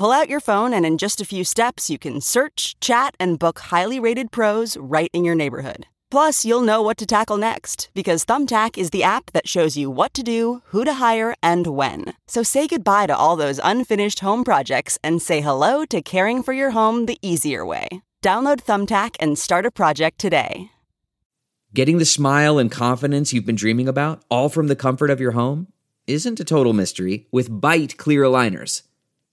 Pull out your phone, and in just a few steps, you can search, chat, and book highly rated pros right in your neighborhood. Plus, you'll know what to tackle next because Thumbtack is the app that shows you what to do, who to hire, and when. So say goodbye to all those unfinished home projects and say hello to caring for your home the easier way. Download Thumbtack and start a project today. Getting the smile and confidence you've been dreaming about, all from the comfort of your home, isn't a total mystery with Byte clear aligners.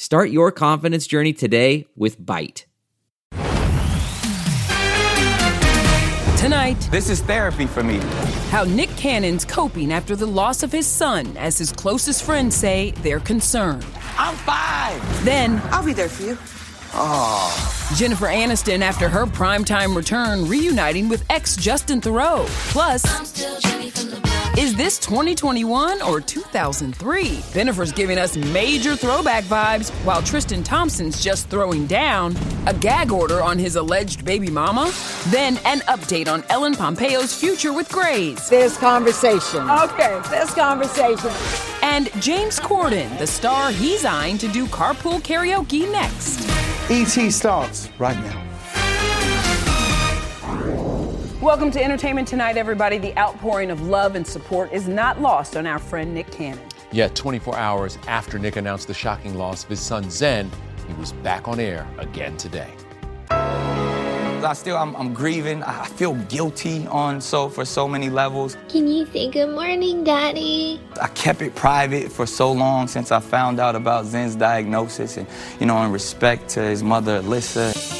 Start your confidence journey today with Byte. Tonight, This is therapy for me. how Nick Cannon's coping after the loss of his son, as his closest friends say they're concerned. I'm five. Then, I'll be there for you. Oh. Jennifer Aniston after her primetime return reuniting with ex Justin Theroux. Plus, is this 2021 or 2003? Jennifer's giving us major throwback vibes while Tristan Thompson's just throwing down a gag order on his alleged baby mama. Then an update on Ellen Pompeo's future with Grey's. This conversation. Okay, this conversation. And James Corden, the star he's eyeing to do carpool karaoke next. ET starts right now. Welcome to Entertainment Tonight, everybody. The outpouring of love and support is not lost on our friend Nick Cannon. Yeah, 24 hours after Nick announced the shocking loss of his son Zen, he was back on air again today. I still, I'm, I'm grieving. I feel guilty on so for so many levels. Can you say good morning, Daddy? I kept it private for so long since I found out about Zen's diagnosis, and you know, in respect to his mother, Alyssa.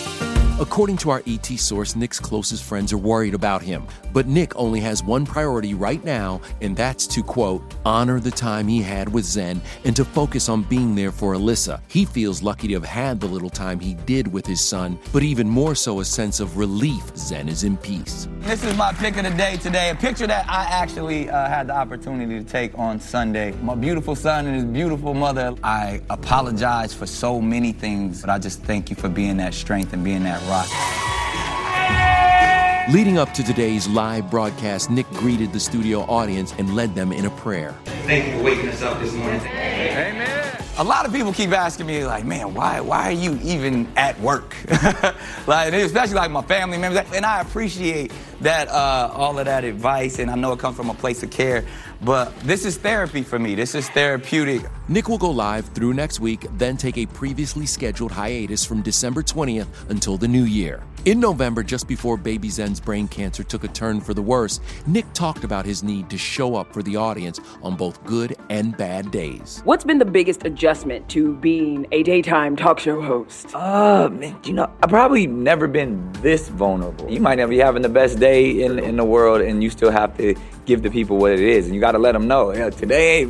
According to our ET source, Nick's closest friends are worried about him. But Nick only has one priority right now, and that's to quote, honor the time he had with Zen and to focus on being there for Alyssa. He feels lucky to have had the little time he did with his son, but even more so a sense of relief Zen is in peace. This is my pick of the day today. A picture that I actually uh, had the opportunity to take on Sunday. My beautiful son and his beautiful mother. I apologize for so many things, but I just thank you for being that strength and being that rock. Leading up to today's live broadcast, Nick greeted the studio audience and led them in a prayer. Thank you for waking us up this morning. Amen. A lot of people keep asking me, like, man, why, why are you even at work? like, especially like my family members. And I appreciate that, uh, all of that advice, and I know it comes from a place of care. But this is therapy for me. This is therapeutic. Nick will go live through next week, then take a previously scheduled hiatus from December 20th until the new year. In November, just before baby Zen's brain cancer took a turn for the worse, Nick talked about his need to show up for the audience on both good and bad days. What's been the biggest adjustment to being a daytime talk show host? Uh, man, you know, I've probably never been this vulnerable. You might not be having the best day in, in the world, and you still have to give the people what it is, and you got to let them know. Yeah, today,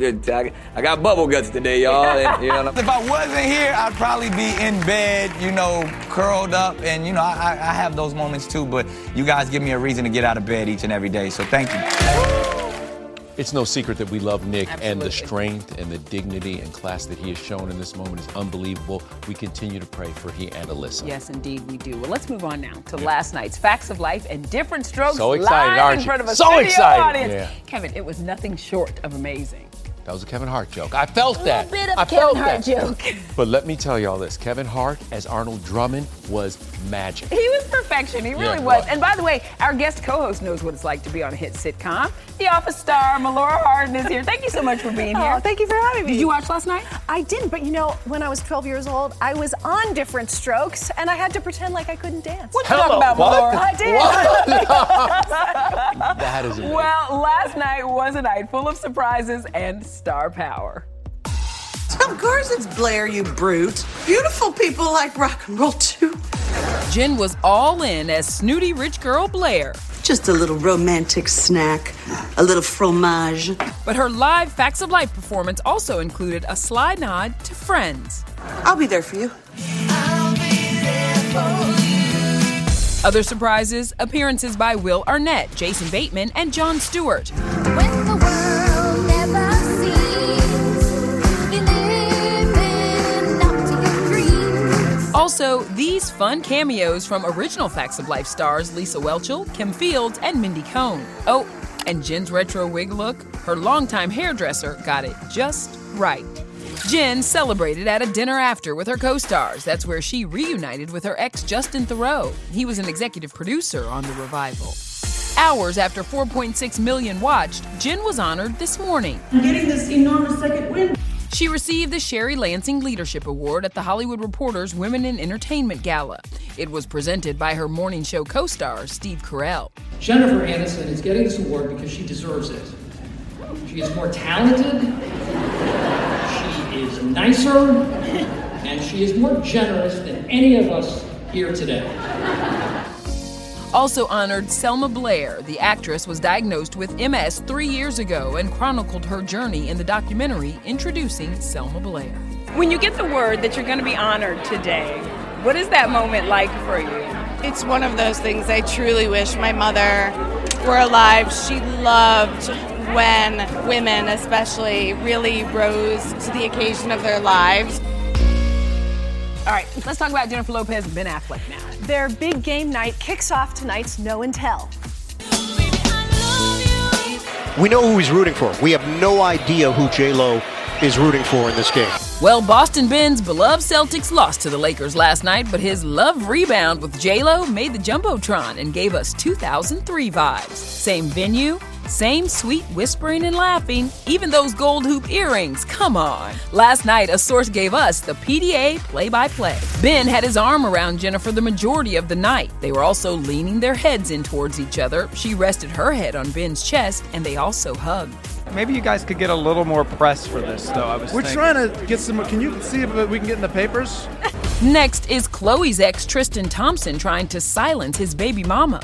I got bubble guts today, y'all. And, you know, If I wasn't here, I'd probably be in bed, you know, curled up. And, you know, I I have those moments too, but you guys give me a reason to get out of bed each and every day. So thank you. It's no secret that we love Nick, and the strength and the dignity and class that he has shown in this moment is unbelievable. We continue to pray for he and Alyssa. Yes, indeed, we do. Well, let's move on now to last night's Facts of Life and Different Strokes So excited, live aren't in front of a So studio excited. audience. Yeah. Kevin, it was nothing short of amazing. That was a Kevin Hart joke. I felt that. bit of I Kevin felt Hart that. joke. But let me tell y'all this Kevin Hart as Arnold Drummond was magic. He was perfection. He really Yeah, was. right. And by the way, our guest co-host knows what it's like to be on a hit sitcom. The Office star, Melora Hardin, is here. Thank you so much for being oh, here. Oh, thank you for having me. Did you watch last night? I didn't, but you know, when I was 12 years old, I was on different strokes, and I had to pretend like I couldn't dance. What you talking about, what? Melora? I did. That is amazing. Well, last night was a night full of surprises and star power. Of course it's Blair, you brute. Beautiful people like rock and roll too. Jen was all in as snooty rich girl Blair. Just a little romantic snack, a little fromage. But her live Facts of Life performance also included a sly nod to friends. I'll be there for you. Other surprises appearances by Will Arnett, Jason Bateman, and Jon Stewart. Also, these fun cameos from original Facts of Life stars Lisa Whelchel, Kim Fields, and Mindy Cohn. Oh, and Jen's retro wig look, her longtime hairdresser got it just right. Jen celebrated at a dinner after with her co stars. That's where she reunited with her ex Justin Theroux. He was an executive producer on the revival. Hours after 4.6 million watched, Jen was honored this morning. I'm getting this enormous second win. She received the Sherry Lansing Leadership Award at the Hollywood Reporter's Women in Entertainment Gala. It was presented by her morning show co star, Steve Carell. Jennifer Aniston is getting this award because she deserves it. She is more talented, she is nicer, and she is more generous than any of us here today. Also honored Selma Blair. The actress was diagnosed with MS three years ago and chronicled her journey in the documentary Introducing Selma Blair. When you get the word that you're going to be honored today, what is that moment like for you? It's one of those things I truly wish my mother were alive. She loved when women, especially, really rose to the occasion of their lives. All right, let's talk about Jennifer Lopez and Ben Affleck now. Their big game night kicks off tonight's No and Tell. We know who he's rooting for. We have no idea who J Lo is rooting for in this game. Well, Boston Ben's beloved Celtics lost to the Lakers last night, but his love rebound with J-Lo made the Jumbotron and gave us 2003 vibes. Same venue, same sweet whispering and laughing, even those gold hoop earrings, come on. Last night, a source gave us the PDA play-by-play. Ben had his arm around Jennifer the majority of the night. They were also leaning their heads in towards each other. She rested her head on Ben's chest, and they also hugged. Maybe you guys could get a little more press for this, though. I was. We're thinking. trying to get some. Can you see if we can get in the papers? Next is Khloe's ex Tristan Thompson trying to silence his baby mama.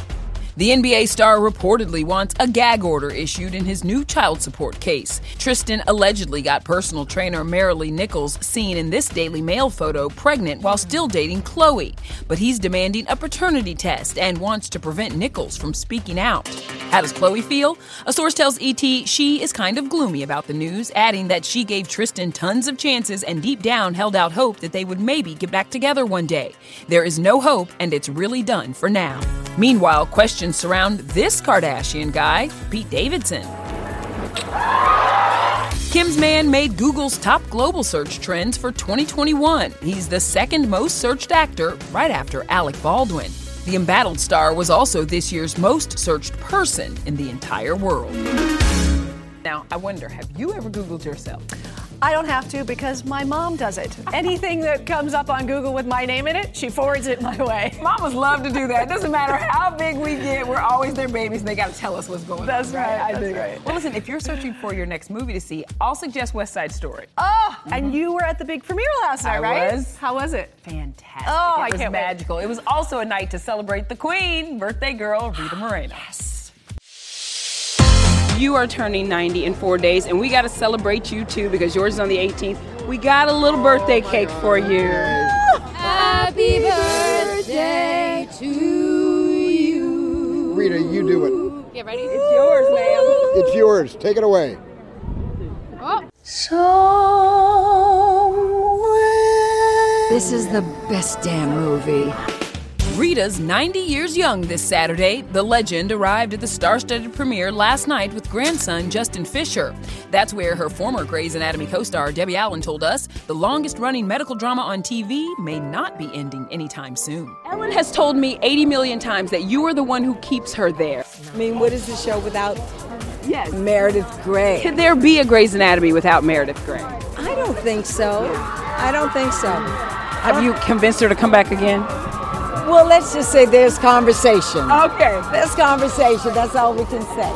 The NBA star reportedly wants a gag order issued in his new child support case. Tristan allegedly got personal trainer Maralee Nichols seen in this Daily Mail photo pregnant while still dating Khloe. But he's demanding a paternity test and wants to prevent Nichols from speaking out. How does Khloe feel? A source tells ET she is kind of gloomy about the news, adding that she gave Tristan tons of chances and deep down held out hope that they would maybe get back together one day. There is no hope, and it's really done for now. Meanwhile, questions surround this Kardashian guy, Pete Davidson. Kim's Man made Google's top global search trends for 2021. He's the second most searched actor, right after Alec Baldwin. The embattled star was also this year's most searched person in the entire world. Now, I wonder, have you ever Googled yourself? I don't have to because my mom does it. Anything that comes up on Google with my name in it, she forwards it my way. Mamas love to do that. It doesn't matter how big we get, we're always their babies and they got to tell us what's going on. That's on. right, I that's dig it. right. Well, listen, if you're searching for your next movie to see, I'll suggest West Side Story. Oh, and you were at the big premiere last night, I right? was. How was it? Fantastic. Oh, it I was can't wait. magical. It was also a night to celebrate the queen, birthday girl, Rita Moreno. Yes. You are turning 90 in four days, and we got to celebrate you too because yours is on the 18th. We got a little birthday cake for you. Happy birthday to you. Rita, you do it. Get ready. It's yours, ma'am. It's yours. Take it away. Oh. So this is the best damn movie. Rita's 90 years young this Saturday. The legend arrived at the star studded premiere last night with grandson Justin Fisher. That's where her former Grey's Anatomy co star Debbie Allen told us the longest running medical drama on TV may not be ending anytime soon. Ellen has told me 80 million times that you are the one who keeps her there. I mean, what is the show without yes. Meredith Grey? Could there be a Grey's Anatomy without Meredith Grey? I don't think so. I don't think so. Have you convinced her to come back again? Well, let's just say there's conversation. Okay. There's conversation. That's all we can say.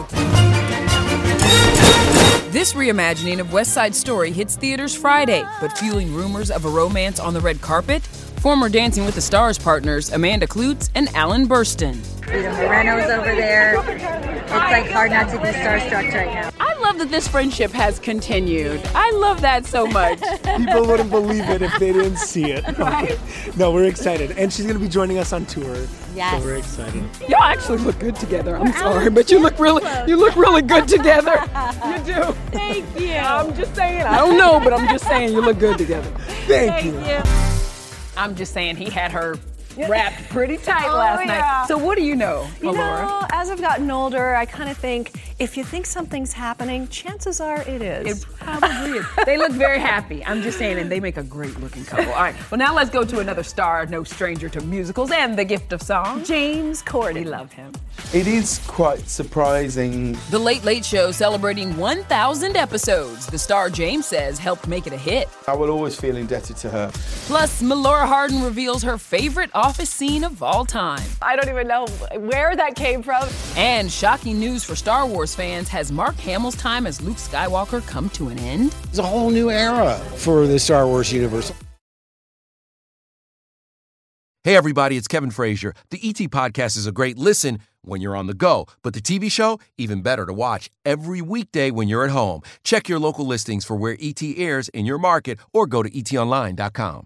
This reimagining of West Side Story hits theaters Friday, but fueling rumors of a romance on the red carpet, former Dancing with the Stars partners Amanda Kloots and Alan Bersten. Rita Moreno's over there. It's like hard not to be starstruck right now. I love that this friendship has continued. I love that so much. People wouldn't believe it if they didn't see it. Right. No, we're excited. And she's going to be joining us on tour. Yes. So we're excited. Y'all actually look good together. I'm sorry, but you look really you look really good together. You do. Thank you. I'm just saying. I don't know, but I'm just saying you look good together. Thank, you. I'm just saying he had her wrapped pretty tight Oh, last yeah. night. So what do you know, You Alora? know, as I've gotten older, I kind of think if you think something's happening, chances are it is. It probably is. They look very happy. I'm just saying, and they make a great looking couple. All right. Well, now let's go to another star, no stranger to musicals and the gift of song. James Corden. love him. It is quite surprising. The Late Late Show celebrating 1,000 episodes. The star James says helped make it a hit. I will always feel indebted to her. Plus, Melora Hardin reveals her favorite office scene of all time. I don't even know where that came from. And shocking news for Star Wars fans has Mark Hamill's time as Luke Skywalker come to an end? It's a whole new era for the Star Wars universe. Hey, everybody, it's Kevin Frazier. The ET Podcast is a great listen when you're on the go, but the TV show, even better to watch every weekday when you're at home. Check your local listings for where ET airs in your market or go to etonline.com.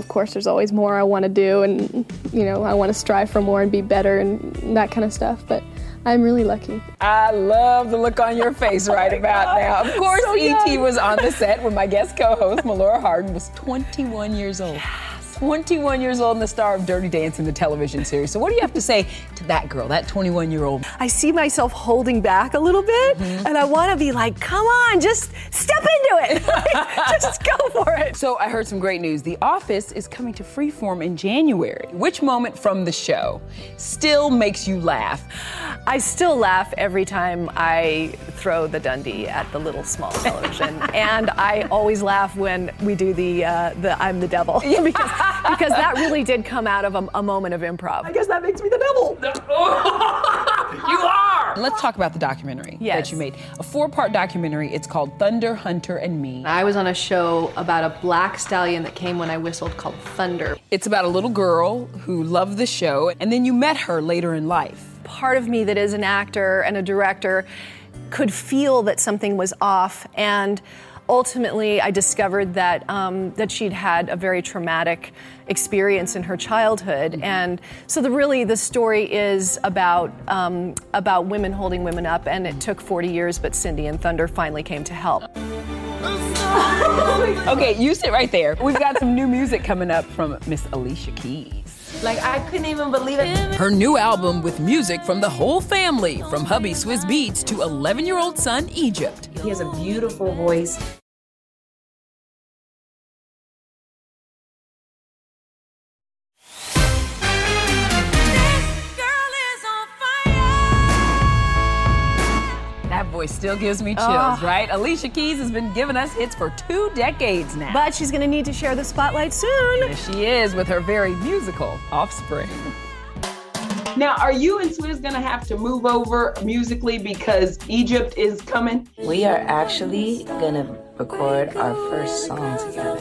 Of course, there's always more I want to do, and you know, I want to strive for more and be better and that kind of stuff. But I'm really lucky. I love the look on your oh face right about now. Of course, So E.T. was on the set when my guest co-host, Melora Hardin, was 21 years old. 21 years old and the star of Dirty Dancing, the television series. So what do you have to say to that girl, that 21 year old? I see myself holding back a little bit, Mm-hmm. and I want to be like, come on, just step into it. just go for it. So I heard some great news. The Office is coming to Freeform in January. Which moment from the show still makes you laugh? I still laugh every time I throw the Dundie at the little small television, and I always laugh when we do the uh, the I'm the devil because because that really did come out of a, a moment of improv. I guess that makes me the devil. you are. Let's talk about the documentary Yes. that you made. A four-part documentary. It's called Thunder Hunter and Me. I was on a show about a black stallion that came when I whistled called Thunder. It's about a little girl who loved the show, and then you met her later in life. Part of me that is an actor and a director could feel that something was off, and ultimately I discovered that um, that she'd had a very traumatic experience in her childhood, and so the really the story is about um, about women holding women up, and it took 40 years, but Cindy and Thunder finally came to help. okay, you sit right there. We've got some new music coming up from Miss Alicia Keys. Like, I couldn't even believe it. Her new album with music from the whole family, from hubby Swizz Beatz to 11 year old son Egypt. He has a beautiful voice. Voice still gives me chills, Oh. right? Alicia Keys has been giving us hits for two decades now. But she's going to need to share the spotlight soon. Yes, she is with her very musical offspring. Now, are you and Swizz gonna have to move over musically because Egypt is coming? We are actually gonna record our first song together.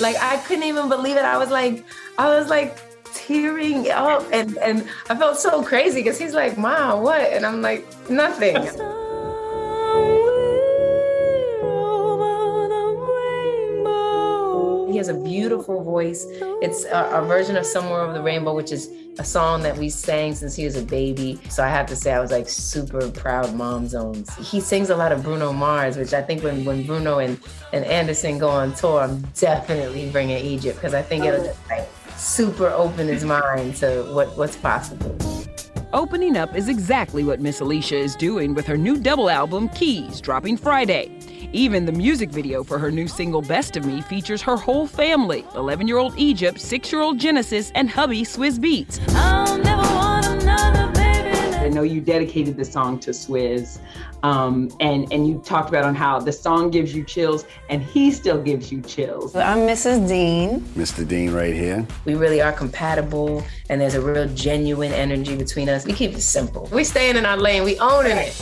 Like I couldn't even believe it. I was like, I was like tearing up, and and I felt so crazy because he's like, "Mom, what?" And I'm like, "Nothing." He has a beautiful voice. It's a, a version of Somewhere Over the Rainbow, which is a song that we sang since he was a baby. So I have to say, I was like super proud mom zones. He sings a lot of Bruno Mars, which I think when, when Bruno and, and Anderson go on tour, I'm definitely bringing Egypt because I think it'll oh. just like super open his mind to what, what's possible. Opening up is exactly what Miss Alicia is doing with her new double album, Keys, dropping Friday. Even the music video for her new single, Best of Me, features her whole family 11 year old Egypt, 6 year old Genesis, and hubby Swizz Beatz. I know you dedicated the song to Swizz, um, and and you talked about on how the song gives you chills, and he still gives you chills. I'm Mrs. Dean. Mr. Dean right here. We really are compatible, and there's a real genuine energy between us. We keep it simple. We staying in our lane. We owning it.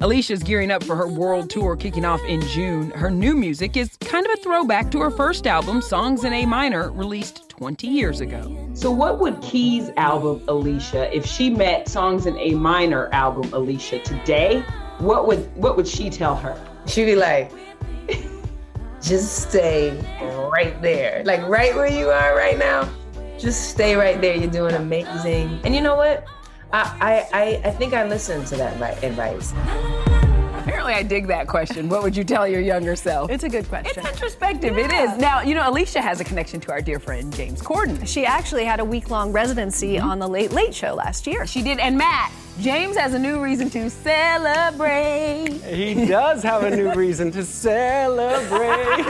Alicia's gearing up for her world tour kicking off in June. Her new music is kind of a throwback to her first album, Songs in A Minor, released 20 years ago. So, what would Keys' album Alicia, if she met Songs in A Minor album Alicia today, what would what would she tell her? She'd be like, just stay right there. Like right where you are right now. Just stay right there. You're doing amazing. And you know what? I I, I, I think I listened to that advice. Apparently, I dig that question. What would you tell your younger self? It's a good question. It's introspective. It is. Now, you know, Alicia has a connection to our dear friend James Corden. She actually had a week long residency mm-hmm. on the Late Late Show last year. She did. And Matt, James has a new reason to celebrate. He does have a new reason to celebrate.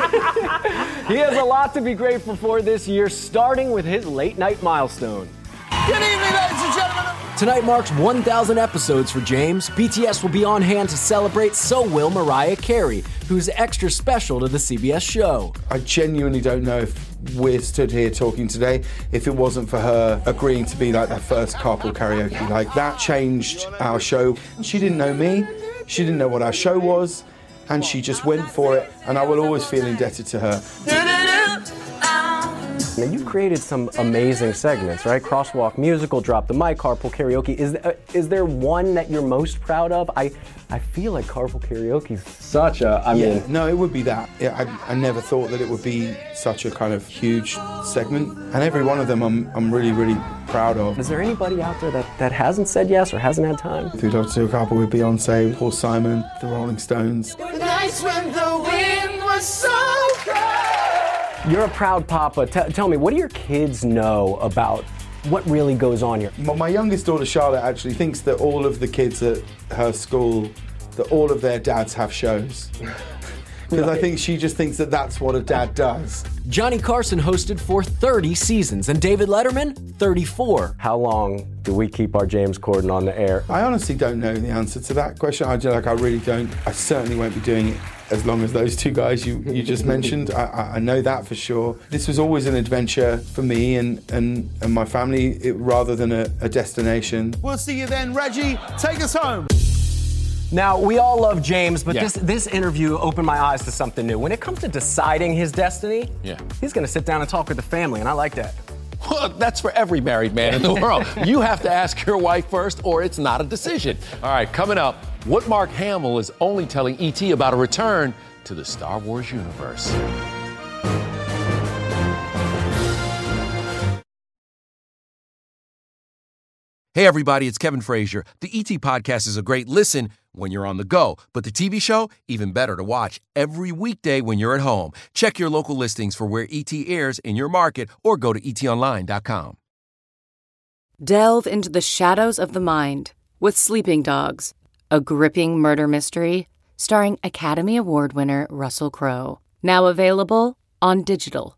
he has a lot to be grateful for this year, starting with his late night milestone. Good evening, ladies and gentlemen. Tonight marks 1,000 episodes for James. BTS will be on hand to celebrate, so will Mariah Carey, who's extra special to the CBS show. I genuinely don't know if we're stood here talking today if it wasn't for her agreeing to be like that first carpool karaoke. Like that changed our show. She didn't know me, she didn't know what our show was, and she just went for it, and I will always feel indebted to her. Now, you've created some amazing segments, right? Crosswalk Musical, Drop the Mic, Carpool Karaoke. Is, uh, is there one that you're most proud of? I, I feel like Carpool Karaoke is such a, I yeah, mean, no, it would be that. Yeah, I, I never thought that it would be such a kind of huge segment, and every one of them I'm, I'm really, really proud of. is there anybody out there that, that hasn't said yes or hasn't had time? We'd love to do a couple with Beyonce, Paul Simon, the Rolling Stones. The nights when the wind was so cold. You're a proud papa. T- tell me, what do your kids know about what really goes on here? My, my youngest daughter Charlotte actually thinks that all of the kids at her school, that all of their dads have shows. Because I think she just thinks that that's what a dad does. Johnny Carson hosted for 30 seasons and David Letterman, 34. How long do we keep our James Corden on the air? I honestly don't know the answer to that question. I like I really don't. I certainly won't be doing it as long as those two guys you, you just mentioned. I, I, I know that for sure. This was always an adventure for me and, and, and my family it, rather than a, a destination. We'll see you then, Reggie. Take us home. Now, we all love James, but Yeah. this, this interview opened my eyes to something new. When it comes to deciding his destiny, Yeah. he's going to sit down and talk with the family, and I like that. Well, that's for every married man in the world. you have to ask your wife first, or it's not a decision. All right, coming up, what Mark Hamill is only telling ET about a return to the Star Wars universe. Hey, everybody, it's Kevin Frazier. The ET Podcast is a great listen when you're on the go, but the TV show, even better to watch every weekday when you're at home. Check your local listings for where ET airs in your market or go to etonline.com. Delve into the shadows of the mind with Sleeping Dogs, a gripping murder mystery starring Academy Award winner Russell Crowe. Now available on digital.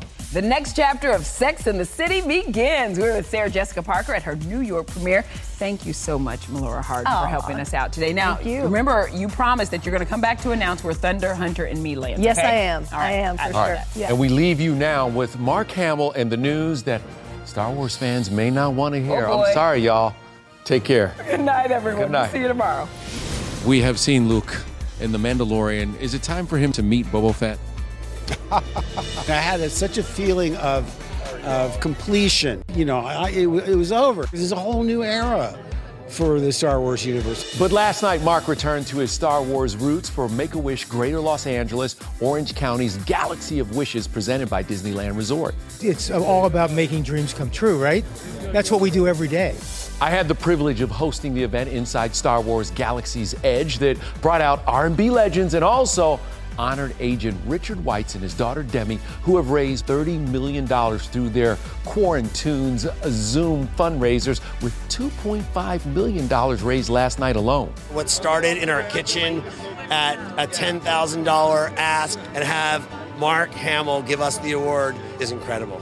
The next chapter of Sex in the City begins. We're with Sarah Jessica Parker at her New York premiere. Thank you so much, Melora Hardin, Aw, for helping us out today. Now, thank you. remember, you promised that you're going to come back to announce where Thunder, Hunter, and me land. Yes, okay? I am. All right. I am for I sure. love that. Yeah. And we leave you now with Mark Hamill and the news that Star Wars fans may not want to oh, hear. Oh. I'm sorry, y'all. Take care. Good night, everyone. Good night. See you tomorrow. We have seen Luke in The Mandalorian. Is it time for him to meet Boba Fett? I had a, such a feeling of of completion. You know, I, it, it was over. This is a whole new era for the Star Wars universe. But last night, Mark returned to his Star Wars roots for Make a Wish Greater Los Angeles, Orange County's Galaxy of Wishes presented by Disneyland Resort. It's all about making dreams come true, right? That's what we do every day. I had the privilege of hosting the event inside Star Wars Galaxy's Edge that brought out R&B legends and also honored agent Richard Weitz and his daughter Demi, who have raised $30 million through their Quarantunes Zoom fundraisers, with $2.5 million raised last night alone. what started in our kitchen at a $10,000 ask and have Mark Hamill give us the award is incredible.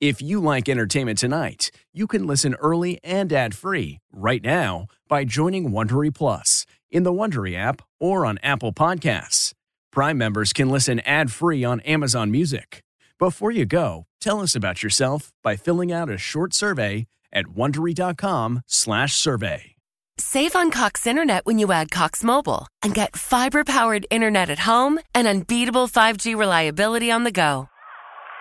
If you like entertainment tonight, you can listen early and ad-free right now by joining Wondery Plus in the Wondery app or on Apple Podcasts. Prime members can listen ad-free on Amazon Music. Before you go, tell us about yourself by filling out a short survey at wondery.com/survey. Save on Cox Internet when you add Cox Mobile and get fiber powered internet at home and unbeatable 5G reliability on the go.